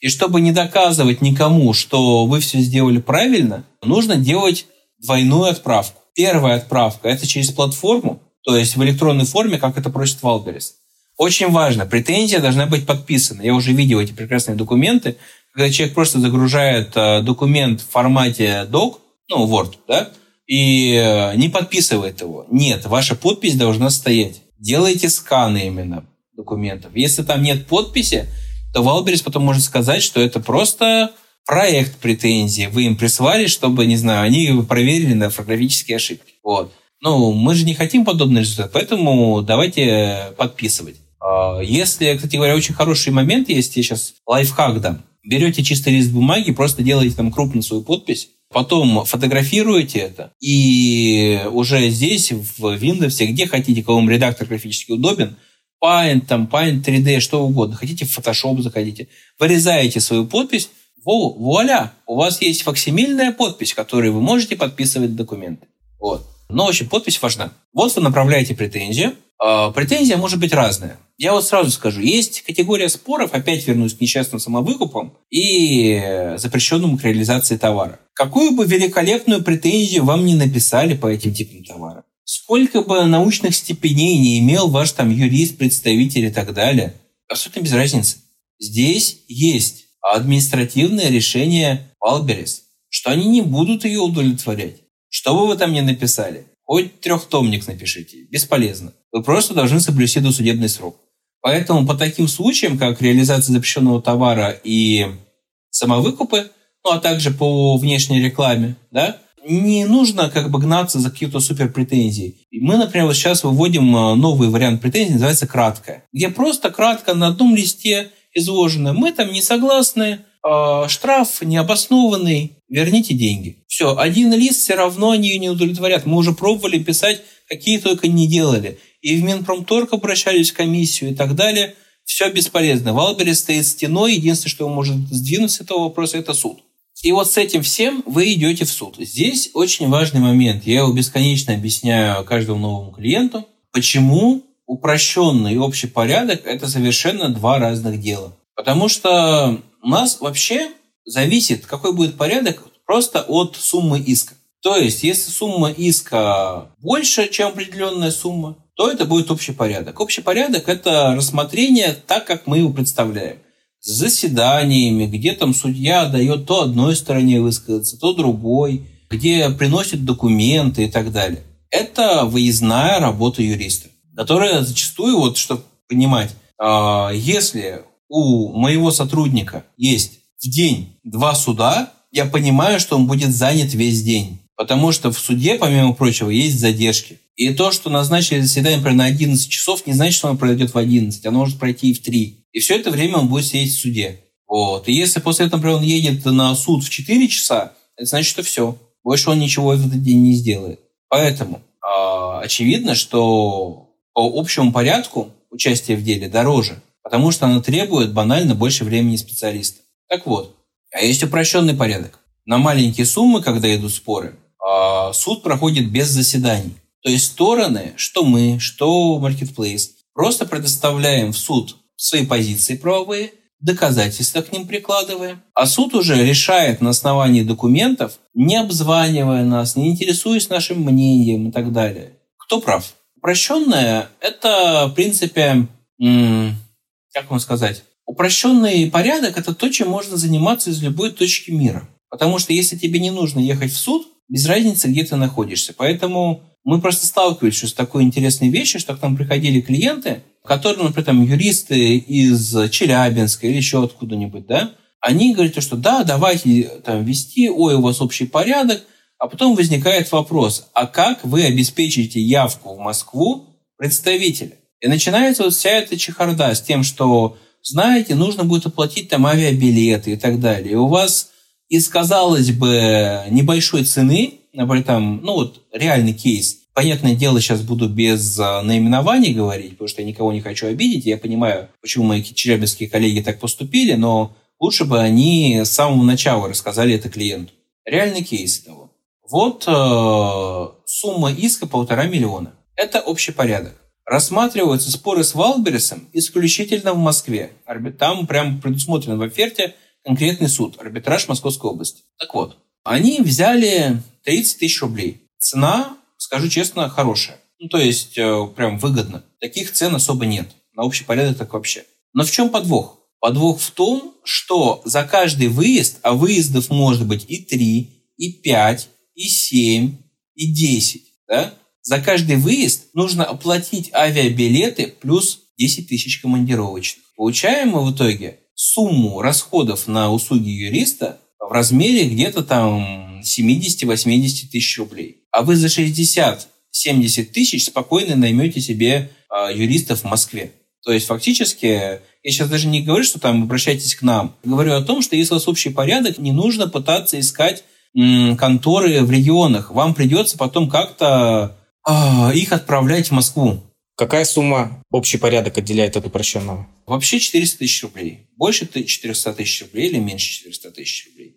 И чтобы не доказывать никому, что вы все сделали правильно, нужно делать двойную отправку. Первая отправка – это через платформу, то есть в электронной форме, как это просит Валберис. Очень важно, претензия должна быть подписана. Я уже видел эти прекрасные документы, когда человек просто загружает э, документ в формате doc, ну, Word, да, и э, не подписывает его. Нет, ваша подпись должна стоять. Делайте сканы именно документов. Если там нет подписи, то Валберис потом может сказать, что это просто проект претензии. Вы им прислали, чтобы, не знаю, они проверили на орфографические ошибки. Вот. Ну, мы же не хотим подобный результат, поэтому давайте подписывать. А, если, кстати говоря, очень хороший момент есть, я сейчас лайфхак дам. Берете чистый лист бумаги, просто делаете там крупно свою подпись, потом фотографируете это, и уже здесь, в Windows, где хотите, кому вам редактор графически удобен, Paint, там, Paint 3D, что угодно, хотите в Photoshop заходите, вырезаете свою подпись, вуаля, у вас есть факсимильная подпись, которой вы можете подписывать документы. Вот. Но очень подпись важна. Вот вы направляете претензию. Э, претензия может быть разная. Я вот сразу скажу, есть категория споров, опять вернусь к несчастным самовыкупам и запрещенному к реализации товара. Какую бы великолепную претензию вам не написали по этим типам товара, сколько бы научных степеней не имел ваш там юрист, представитель и так далее, абсолютно без разницы. Здесь есть административное решение Wildberries, что они не будут ее удовлетворять. Что бы вы там ни написали, хоть трехтомник напишите, бесполезно. Вы просто должны соблюсти досудебный срок. Поэтому по таким случаям, как реализация запрещенного товара и самовыкупы, ну а также по внешней рекламе, да, не нужно как бы гнаться за какие-то супер претензии. Мы, например, вот сейчас выводим э, новый вариант претензий, называется краткая, где просто кратко на одном листе изложено. Мы там не согласны, штраф необоснованный, верните деньги. Все, один лист все равно они не удовлетворят. Мы уже пробовали писать, какие только не делали. И в Минпромторг обращались в комиссию и так далее. Все бесполезно. Wildberries стоит стеной. Единственное, что может сдвинуть с этого вопроса, это суд. И вот с этим всем вы идете в суд. Здесь очень важный момент. Я его бесконечно объясняю каждому новому клиенту, почему упрощенный общий порядок – это совершенно два разных дела. Потому что у нас вообще зависит, какой будет порядок, просто от суммы иска. То есть, если сумма иска больше, чем определенная сумма, то это будет общий порядок. Общий порядок – это рассмотрение так, как мы его представляем. С заседаниями, где там судья дает то одной стороне высказаться, то другой, где приносит документы и так далее. Это выездная работа юриста, которая зачастую, вот чтобы понимать, а, если у моего сотрудника есть в день два суда, я понимаю, что он будет занят весь день. Потому что в суде, помимо прочего, есть задержки. И то, что назначили заседание, например, на 11 часов, не значит, что оно пройдет в 11. Оно может пройти и в 3. И все это время он будет сидеть в суде. Вот. И если после этого, например, он едет на суд в 4 часа, это значит, что все. Больше он ничего в этот день не сделает. Поэтому э, очевидно, что по общему порядку участие в деле дороже, потому что оно требует банально больше времени специалиста. Так вот, а есть упрощенный порядок. На маленькие суммы, когда идут споры, э, суд проходит без заседаний. То есть стороны, что мы, что Marketplace, просто предоставляем в суд свои позиции правовые, доказательства к ним прикладываем, а суд уже решает на основании документов, не обзванивая нас, не интересуясь нашим мнением и так далее. Кто прав? Упрощенное – это, в принципе, как вам сказать, упрощенный порядок – это то, чем можно заниматься из любой точки мира. Потому что если тебе не нужно ехать в суд, без разницы, где ты находишься. Поэтому мы просто сталкивались с такой интересной вещью, что к нам приходили клиенты, которые, например, там, юристы из Челябинска или еще откуда-нибудь, да, они говорят, что да, давайте там вести, ой, у вас общий порядок, а потом возникает вопрос, а как вы обеспечите явку в Москву представителя? И начинается вот вся эта чехарда с тем, что, знаете, нужно будет оплатить там авиабилеты и так далее. И у вас из, казалось бы, небольшой цены например, там, ну вот реальный кейс. Понятное дело, сейчас буду без а, наименований говорить, потому что я никого не хочу обидеть. Я понимаю, почему мои челябинские коллеги так поступили, но лучше бы они с самого начала рассказали это клиенту. Реальный кейс того. Вот э, сумма иска полтора миллиона. Это общий порядок. Рассматриваются споры с Валбересом исключительно в Москве. Там прям предусмотрен в оферте конкретный суд, арбитраж Московской области. Так вот, они взяли 30 тысяч рублей. Цена, скажу честно, хорошая. Ну, то есть, э, прям выгодно. Таких цен особо нет. На общий порядок так вообще. Но в чем подвох? Подвох в том, что за каждый выезд, а выездов может быть и 3, и 5, и 7, и 10, да? За каждый выезд нужно оплатить авиабилеты плюс 10 тысяч командировочных. Получаем мы в итоге сумму расходов на услуги юриста в размере где-то там 70-80 тысяч рублей. А вы за 60-70 тысяч спокойно наймете себе э, юристов в Москве. То есть фактически, я сейчас даже не говорю, что там обращайтесь к нам. Говорю о том, что если у вас общий порядок, не нужно пытаться искать конторы в регионах. Вам придется потом как-то их отправлять в Москву. Какая сумма общий порядок отделяет от упрощенного? Вообще 400 тысяч рублей. Больше 400 тысяч рублей или меньше 400 тысяч рублей.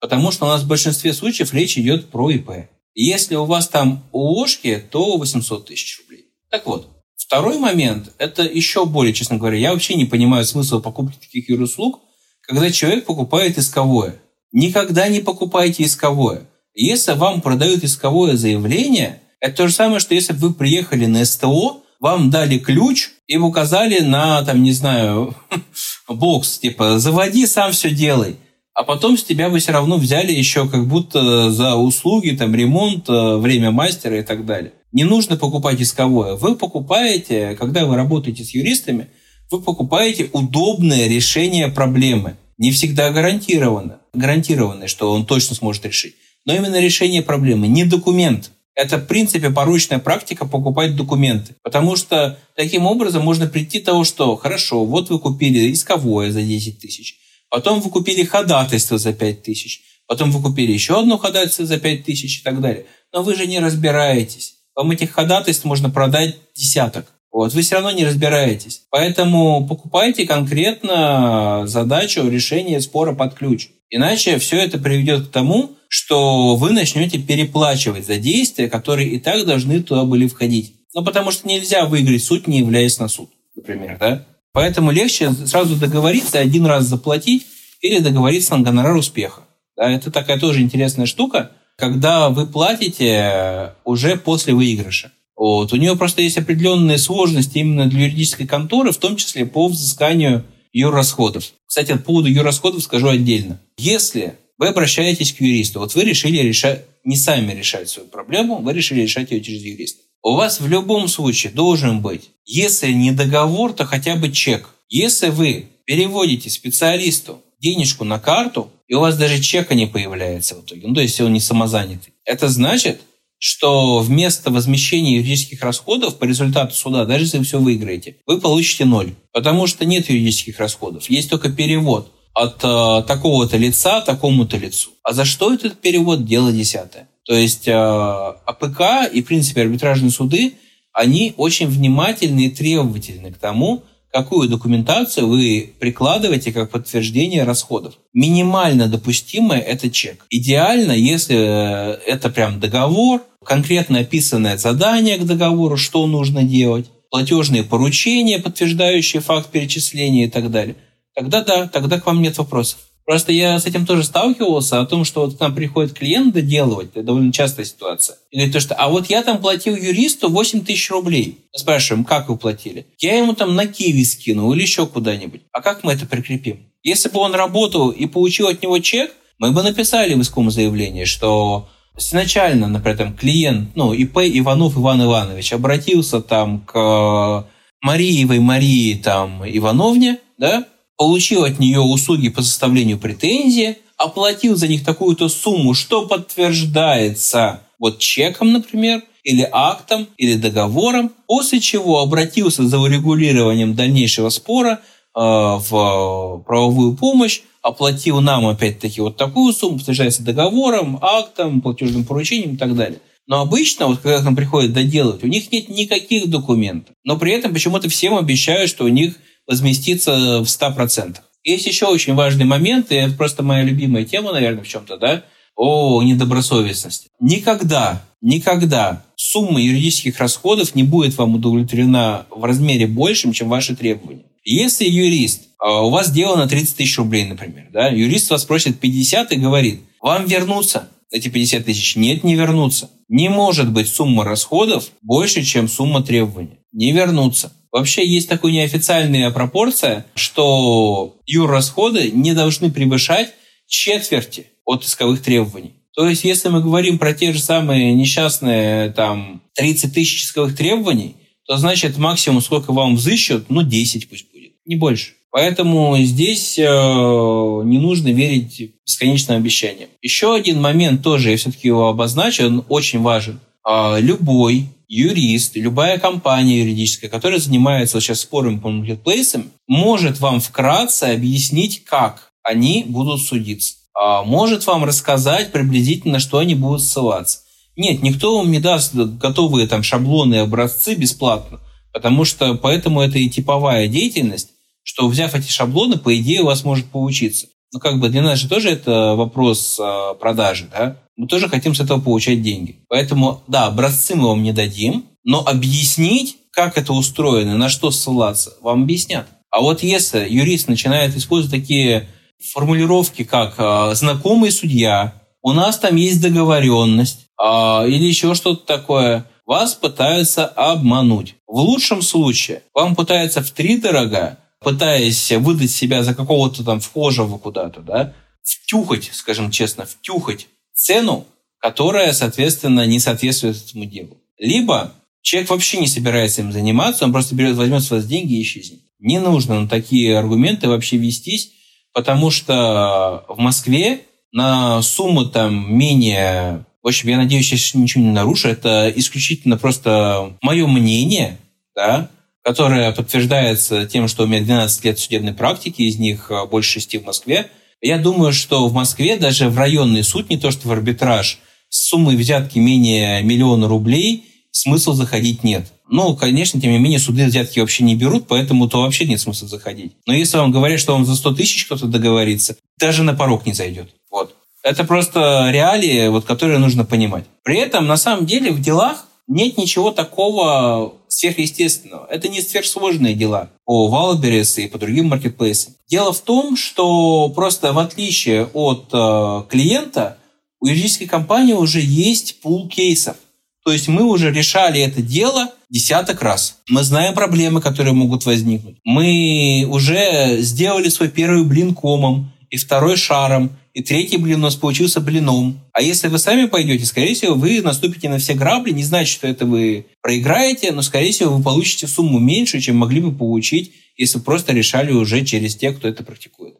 Потому что у нас в большинстве случаев речь идет про ИП. Если у вас там ООшки, то 800 тысяч рублей. Так вот, второй момент, это еще более, честно говоря, я вообще не понимаю смысла покупки таких юруслуг, когда человек покупает исковое. Никогда не покупайте исковое. Если вам продают исковое заявление, это то же самое, что если бы вы приехали на СТО, вам дали ключ и указали на, там, не знаю, бокс, типа, заводи, сам все делай а потом с тебя бы все равно взяли еще как будто за услуги, там, ремонт, э, время мастера и так далее. Не нужно покупать исковое. Вы покупаете, когда вы работаете с юристами, вы покупаете удобное решение проблемы. Не всегда гарантированно. Гарантированное, что он точно сможет решить. Но именно решение проблемы, не документ. Это, в принципе, порочная практика покупать документы. Потому что таким образом можно прийти того, что хорошо, вот вы купили исковое за 10 тысяч, Потом вы купили ходатайство за 5 тысяч. Потом вы купили еще одно ходатайство за 5 тысяч и так далее. Но вы же не разбираетесь. Вам этих ходатайств можно продать десяток. Вот, вы все равно не разбираетесь. Поэтому покупайте конкретно задачу решения спора под ключ. Иначе все это приведет к тому, что вы начнете переплачивать за действия, которые и так должны туда были входить. Ну, потому что нельзя выиграть суд, не являясь на суд, например, да? Поэтому легче сразу договориться, один раз заплатить или договориться на гонорар успеха. Да, это такая тоже интересная штука, когда вы платите уже после выигрыша. Вот. У нее просто есть определенные сложности именно для юридической конторы, в том числе по взысканию юррасходов. Кстати, по поводу юррасходов скажу отдельно. Если вы обращаетесь к юристу, вот вы решили решать, не сами решать свою проблему, вы решили решать ее через юриста. У вас в любом случае должен быть, если не договор, то хотя бы чек. Если вы переводите специалисту денежку на карту, и у вас даже чека не появляется в итоге, ну то есть он не самозанятый, это значит, что вместо возмещения юридических расходов по результату суда, даже если вы все выиграете, вы получите ноль. Потому что нет юридических расходов. Есть только перевод от э, такого-то лица такому-то лицу. А за что этот перевод? Дело десятое. То есть э, АПК и, в принципе, арбитражные суды, они очень внимательны и требовательны к тому, какую документацию вы прикладываете как подтверждение расходов. Минимально допустимое – это чек. Идеально, если э, это прям договор, конкретно описанное задание к договору, что нужно делать, платежные поручения, подтверждающие факт перечисления и так далее. Тогда да, тогда к вам нет вопросов. Просто я с этим тоже сталкивался, о том, что вот к нам приходит клиент доделывать, это довольно частая ситуация. И говорит, то, что, а вот я там платил юристу 8 тысяч рублей. Мы спрашиваем, как вы платили? Я ему там на Киви скинул или еще куда-нибудь. А как мы это прикрепим? Если бы он работал и получил от него чек, мы бы написали в иском заявлении, что изначально, например, там, клиент, ну, ИП Иванов Иван Иванович обратился там к Мариевой Марии там Ивановне, да, получил от нее услуги по составлению претензии, оплатил за них такую-то сумму, что подтверждается вот чеком, например, или актом, или договором, после чего обратился за урегулированием дальнейшего спора э, в правовую помощь, оплатил нам опять-таки вот такую сумму, подтверждается договором, актом, платежным поручением и так далее. Но обычно, вот когда к нам приходят доделывать, у них нет никаких документов. Но при этом почему-то всем обещают, что у них возместиться в 100%. Есть еще очень важный момент, и это просто моя любимая тема, наверное, в чем-то, да, о недобросовестности. Никогда, никогда сумма юридических расходов не будет вам удовлетворена в размере большим, чем ваши требования. Если юрист, а, у вас дело на 30 тысяч рублей, например, да, юрист вас просит 50 и говорит, вам вернуться эти 50 тысяч? Нет, не вернуться. Не может быть сумма расходов больше, чем сумма требований. Не вернуться. Вообще есть такая неофициальная пропорция, что юррасходы не должны превышать четверти от исковых требований. То есть, если мы говорим про те же самые несчастные там 30 тысяч исковых требований, то значит максимум, сколько вам взыщут, ну 10 пусть будет, не больше. Поэтому здесь э, не нужно верить бесконечным обещаниям. Еще один момент тоже, я все-таки его обозначу, он очень важен. Э, любой юрист, любая компания юридическая, которая занимается сейчас спорами по маркетплейсам, может вам вкратце объяснить, как они будут судиться. А может вам рассказать приблизительно, что они будут ссылаться. Нет, никто вам не даст готовые там шаблоны и образцы бесплатно, потому что поэтому это и типовая деятельность, что взяв эти шаблоны, по идее, у вас может получиться. Ну, как бы для нас же тоже это вопрос э, продажи, да? Мы тоже хотим с этого получать деньги. Поэтому, да, образцы мы вам не дадим, но объяснить, как это устроено, на что ссылаться, вам объяснят. А вот если юрист начинает использовать такие формулировки, как э, «знакомый судья», «у нас там есть договоренность» э, или еще что-то такое, вас пытаются обмануть. В лучшем случае вам пытаются в три дорога пытаясь выдать себя за какого-то там вхожего куда-то, да, втюхать, скажем честно, втюхать цену, которая, соответственно, не соответствует этому делу. Либо человек вообще не собирается им заниматься, он просто берет, возьмет свои деньги и исчезнет. Не нужно на такие аргументы вообще вестись, потому что в Москве на сумму там менее... В общем, я надеюсь, я ничего не нарушу. Это исключительно просто мое мнение, да, которая подтверждается тем, что у меня 12 лет судебной практики, из них э, больше шести в Москве. Я думаю, что в Москве даже в районный суд, не то что в арбитраж, с суммой взятки менее миллиона рублей смысл заходить нет. Ну, конечно, тем не менее, суды взятки вообще не берут, поэтому то вообще нет смысла заходить. Но если вам говорят, что вам за 100 тысяч кто-то договорится, даже на порог не зайдет. Вот. Это просто реалии, вот, которые нужно понимать. При этом, на самом деле, в делах нет ничего такого сверхъестественного. Это не сверхсложные дела по Wildberries и по другим маркетплейсам. Дело в том, что просто в отличие от э, клиента, у юридической компании уже есть пул кейсов. То есть мы уже решали это дело десяток раз. Мы знаем проблемы, которые могут возникнуть. Мы уже сделали свой первый блин комом и второй шаром, и третий блин у нас получился блином. А если вы сами пойдете, скорее всего, вы наступите на все грабли, не значит, что это вы проиграете, но, скорее всего, вы получите сумму меньше, чем могли бы получить, если просто решали уже через тех, кто это практикует.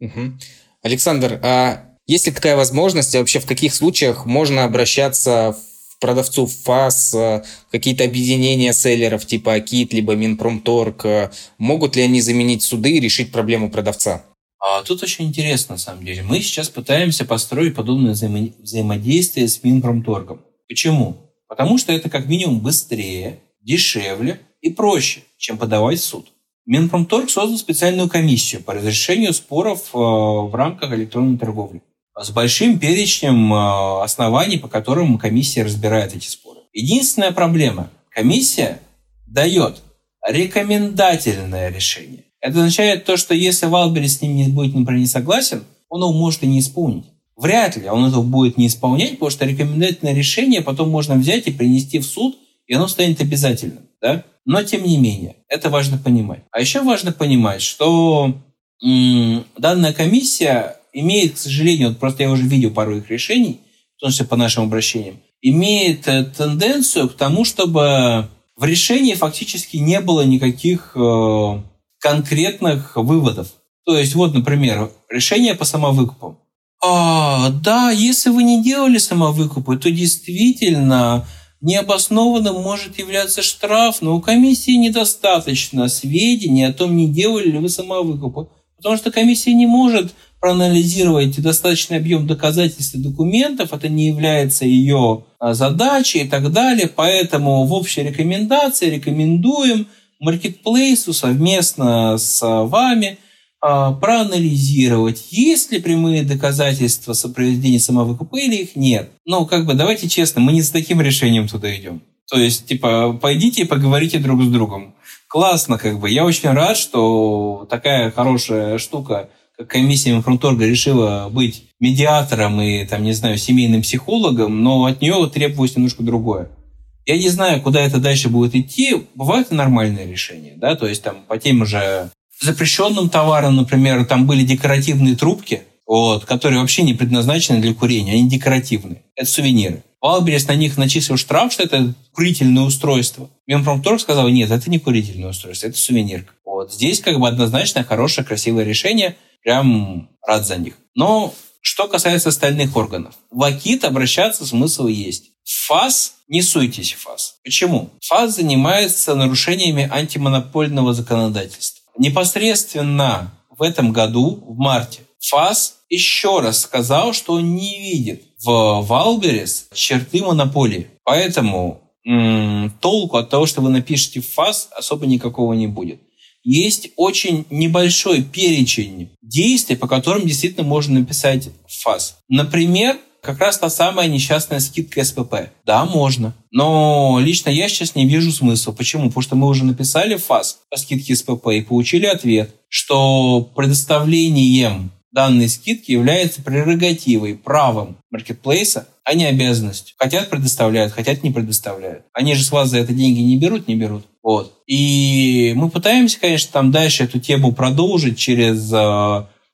Угу. Александр, а есть ли такая возможность, а вообще в каких случаях можно обращаться в продавцов ФАС, а, какие-то объединения селлеров типа АКИТ, либо Минпромторг, а, могут ли они заменить суды и решить проблему продавца? А тут очень интересно, на самом деле. Мы сейчас пытаемся построить подобное взаимо- взаимодействие с Минпромторгом. Почему? Потому что это как минимум быстрее, дешевле и проще, чем подавать в суд. Минпромторг создал специальную комиссию по разрешению споров э, в рамках электронной торговли с большим перечнем э, оснований, по которым комиссия разбирает эти споры. Единственная проблема – комиссия дает рекомендательное решение. Это означает то, что если Валбери с ним не будет, например, не согласен, он его может и не исполнить. Вряд ли он этого будет не исполнять, потому что рекомендательное решение потом можно взять и принести в суд, и оно станет обязательным. Да? Но тем не менее, это важно понимать. А еще важно понимать, что м- данная комиссия имеет, к сожалению, вот просто я уже видел пару их решений, в том числе по нашим обращениям, имеет э, тенденцию к тому, чтобы в решении фактически не было никаких э, конкретных выводов. То есть, вот, например, решение по самовыкупам. А, да, если вы не делали самовыкупы, то действительно необоснованным может являться штраф, но у комиссии недостаточно сведений о том, не делали ли вы самовыкупы. Потому что комиссия не может проанализировать достаточный объем доказательств и документов, это не является ее а, задачей и так далее. Поэтому в общей рекомендации рекомендуем – маркетплейсу совместно с вами а, проанализировать, есть ли прямые доказательства сопровождения самовыкупа или их нет. Ну, как бы, давайте честно, мы не с таким решением туда идем. То есть, типа, пойдите и поговорите друг с другом. Классно, как бы. Я очень рад, что такая хорошая штука, как комиссия Минпромторга решила быть медиатором и, там, не знаю, семейным психологом, но от нее требовалось немножко другое. Я не знаю, куда это дальше будет идти. Бывают и нормальные решения, да, то есть там по тем же запрещенным товарам, например, там были декоративные трубки, вот, которые вообще не предназначены для курения, они декоративные. Это сувениры. Wildberries на них начислил штраф, что это курительное устройство. Минпромторг сказал, нет, это не курительное устройство, это сувенирка. Вот здесь как бы однозначно хорошее, красивое решение. Прям рад за них. Но что касается остальных органов. В АКИТ обращаться смысл есть. ФАС, не суйтесь в ФАС. Почему? ФАС занимается нарушениями антимонопольного законодательства. Непосредственно в этом году, в марте, ФАС еще раз сказал, что он не видит в Wildberries черты монополии. Поэтому м- толку от того, что вы напишете в ФАС, особо никакого не будет. Есть очень небольшой перечень действий, по которым действительно можно написать в ФАС. Например, как раз та самая несчастная скидка СПП. Да, можно. Но лично я сейчас не вижу смысла. Почему? Потому что мы уже написали ФАС по скидке СПП и получили ответ, что предоставлением данной скидки является прерогативой, правом маркетплейса, а не обязанностью. Хотят предоставляют, хотят не предоставляют. Они же с вас за это деньги не берут, не берут. Вот. И мы пытаемся, конечно, там дальше эту тему продолжить через э,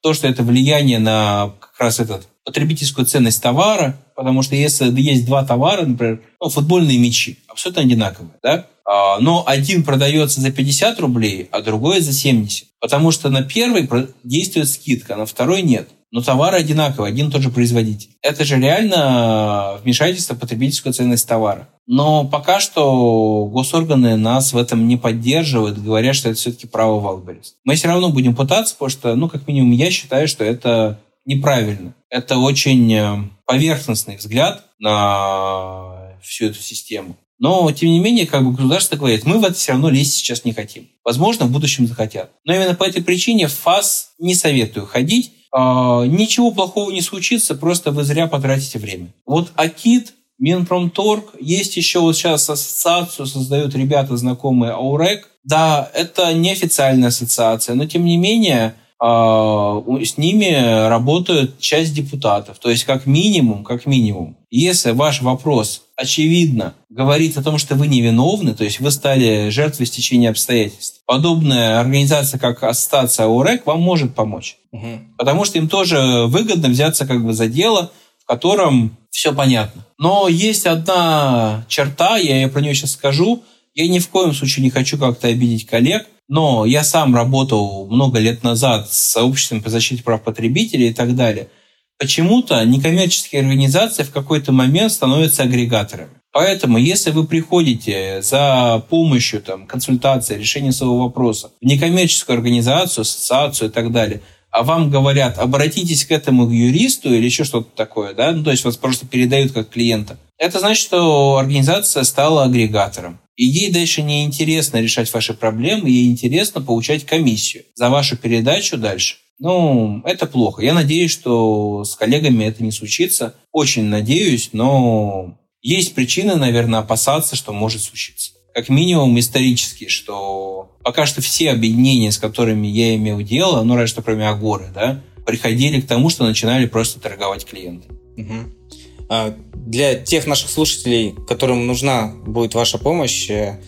то, что это влияние на как раз этот потребительскую ценность товара, потому что если есть два товара, например, ну, футбольные мячи, абсолютно одинаковые, да, а, но один продается за 50 рублей, а другой за 70, потому что на первый действует скидка, на второй нет. но товары одинаковые, один и тот же производитель. Это же реально вмешательство в потребительскую ценность товара. Но пока что госорганы нас в этом не поддерживают, говорят, что это все-таки право Wildberries. Мы все равно будем пытаться, потому что, ну, как минимум, я считаю, что это неправильно. Это очень э, поверхностный взгляд на всю эту систему. Но, тем не менее, как бы государство говорит, мы в это все равно лезть сейчас не хотим. Возможно, в будущем захотят. Но именно по этой причине в ФАС не советую ходить. А, ничего плохого не случится, просто вы зря потратите время. Вот АКИД, Минпромторг, есть еще вот сейчас ассоциацию создают ребята, знакомые АУРЕК. Да, это неофициальная ассоциация, но тем не менее с ними работают часть депутатов. То есть как минимум, как минимум, если ваш вопрос очевидно говорит о том, что вы невиновны, то есть вы стали жертвой стечения обстоятельств, подобная организация, как Ассоциация ОРЭК, вам может помочь. Угу. Потому что им тоже выгодно взяться как бы за дело, в котором все понятно. Но есть одна черта, я про нее сейчас скажу. Я ни в коем случае не хочу как-то обидеть коллег, но я сам работал много лет назад с сообществом по защите прав потребителей и так далее. Почему-то некоммерческие организации в какой-то момент становятся агрегаторами. Поэтому, если вы приходите за помощью, там, консультации, решения своего вопроса в некоммерческую организацию, ассоциацию и так далее, а вам говорят, обратитесь к этому юристу или еще что-то такое, да, ну, то есть вас просто передают как клиента, это значит, что организация стала агрегатором. И ей дальше не интересно решать ваши проблемы, ей интересно получать комиссию за вашу передачу дальше. Ну, это плохо. Я надеюсь, что с коллегами это не случится. Очень надеюсь, но есть причины, наверное, опасаться, что может случиться. Как минимум исторически, что пока что все объединения, с которыми я имел дело, ну, разве что кроме Агоры, да, приходили к тому, что начинали просто торговать клиенты. Угу. А, для тех наших слушателей, которым нужна будет ваша помощь, э,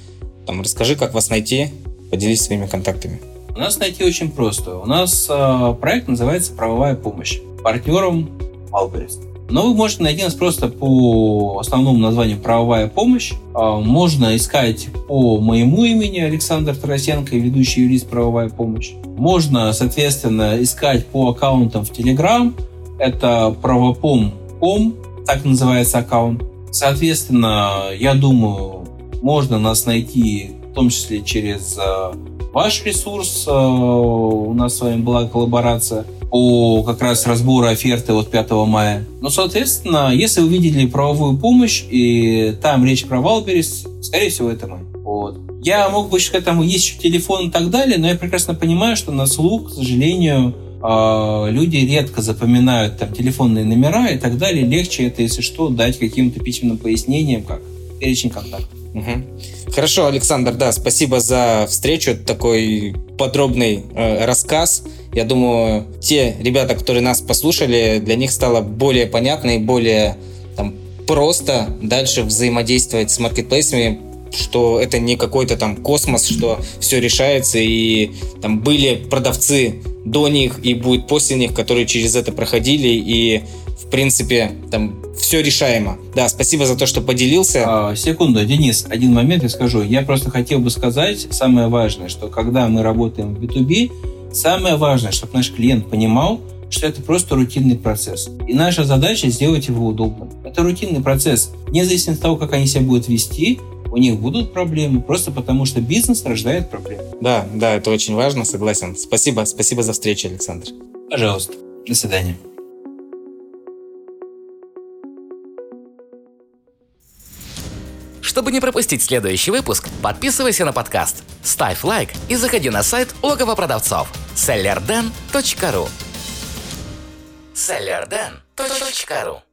там, расскажи, как вас найти, поделись своими контактами. У нас найти очень просто. У нас э, проект называется «Правовая помощь». Партнером Алберест. Но вы можете найти нас просто по основному названию «Правовая помощь». Э, можно искать по моему имени Александр Тарасенко, ведущий юрист «Правовая помощь». Можно, соответственно, искать по аккаунтам в Telegram. Это правопом.com так называется аккаунт. Соответственно, я думаю, можно нас найти в том числе через э, ваш ресурс. Э, у нас с вами была коллаборация по как раз разбору оферты от 5 мая. Ну, соответственно, если вы видели правовую помощь, и там речь про Валберис, скорее всего, это мы. Вот. Я мог бы к этому есть еще телефон и так далее, но я прекрасно понимаю, что на слух, к сожалению, люди редко запоминают там телефонные номера и так далее. Легче это, если что, дать каким-то письменным пояснением, как перечень контактов. Угу. Хорошо, Александр, да, спасибо за встречу, такой подробный э, рассказ. Я думаю, те ребята, которые нас послушали, для них стало более понятно и более там, просто дальше взаимодействовать с маркетплейсами, что это не какой-то там космос, что все решается, и там были продавцы до них и будет после них, которые через это проходили, и в принципе там все решаемо. Да, спасибо за то, что поделился. А, секунду, Денис, один момент я скажу. Я просто хотел бы сказать самое важное, что когда мы работаем в B2B, самое важное, чтобы наш клиент понимал, что это просто рутинный процесс. И наша задача сделать его удобным. Это рутинный процесс. Вне зависимости от того, как они себя будут вести, у них будут проблемы, просто потому что бизнес рождает проблемы. Да, да, это очень важно, согласен. Спасибо, спасибо за встречу, Александр. Пожалуйста. До свидания. Чтобы не пропустить следующий выпуск, подписывайся на подкаст, ставь лайк и заходи на сайт логово продавцов sellerden.ru sellerden.ru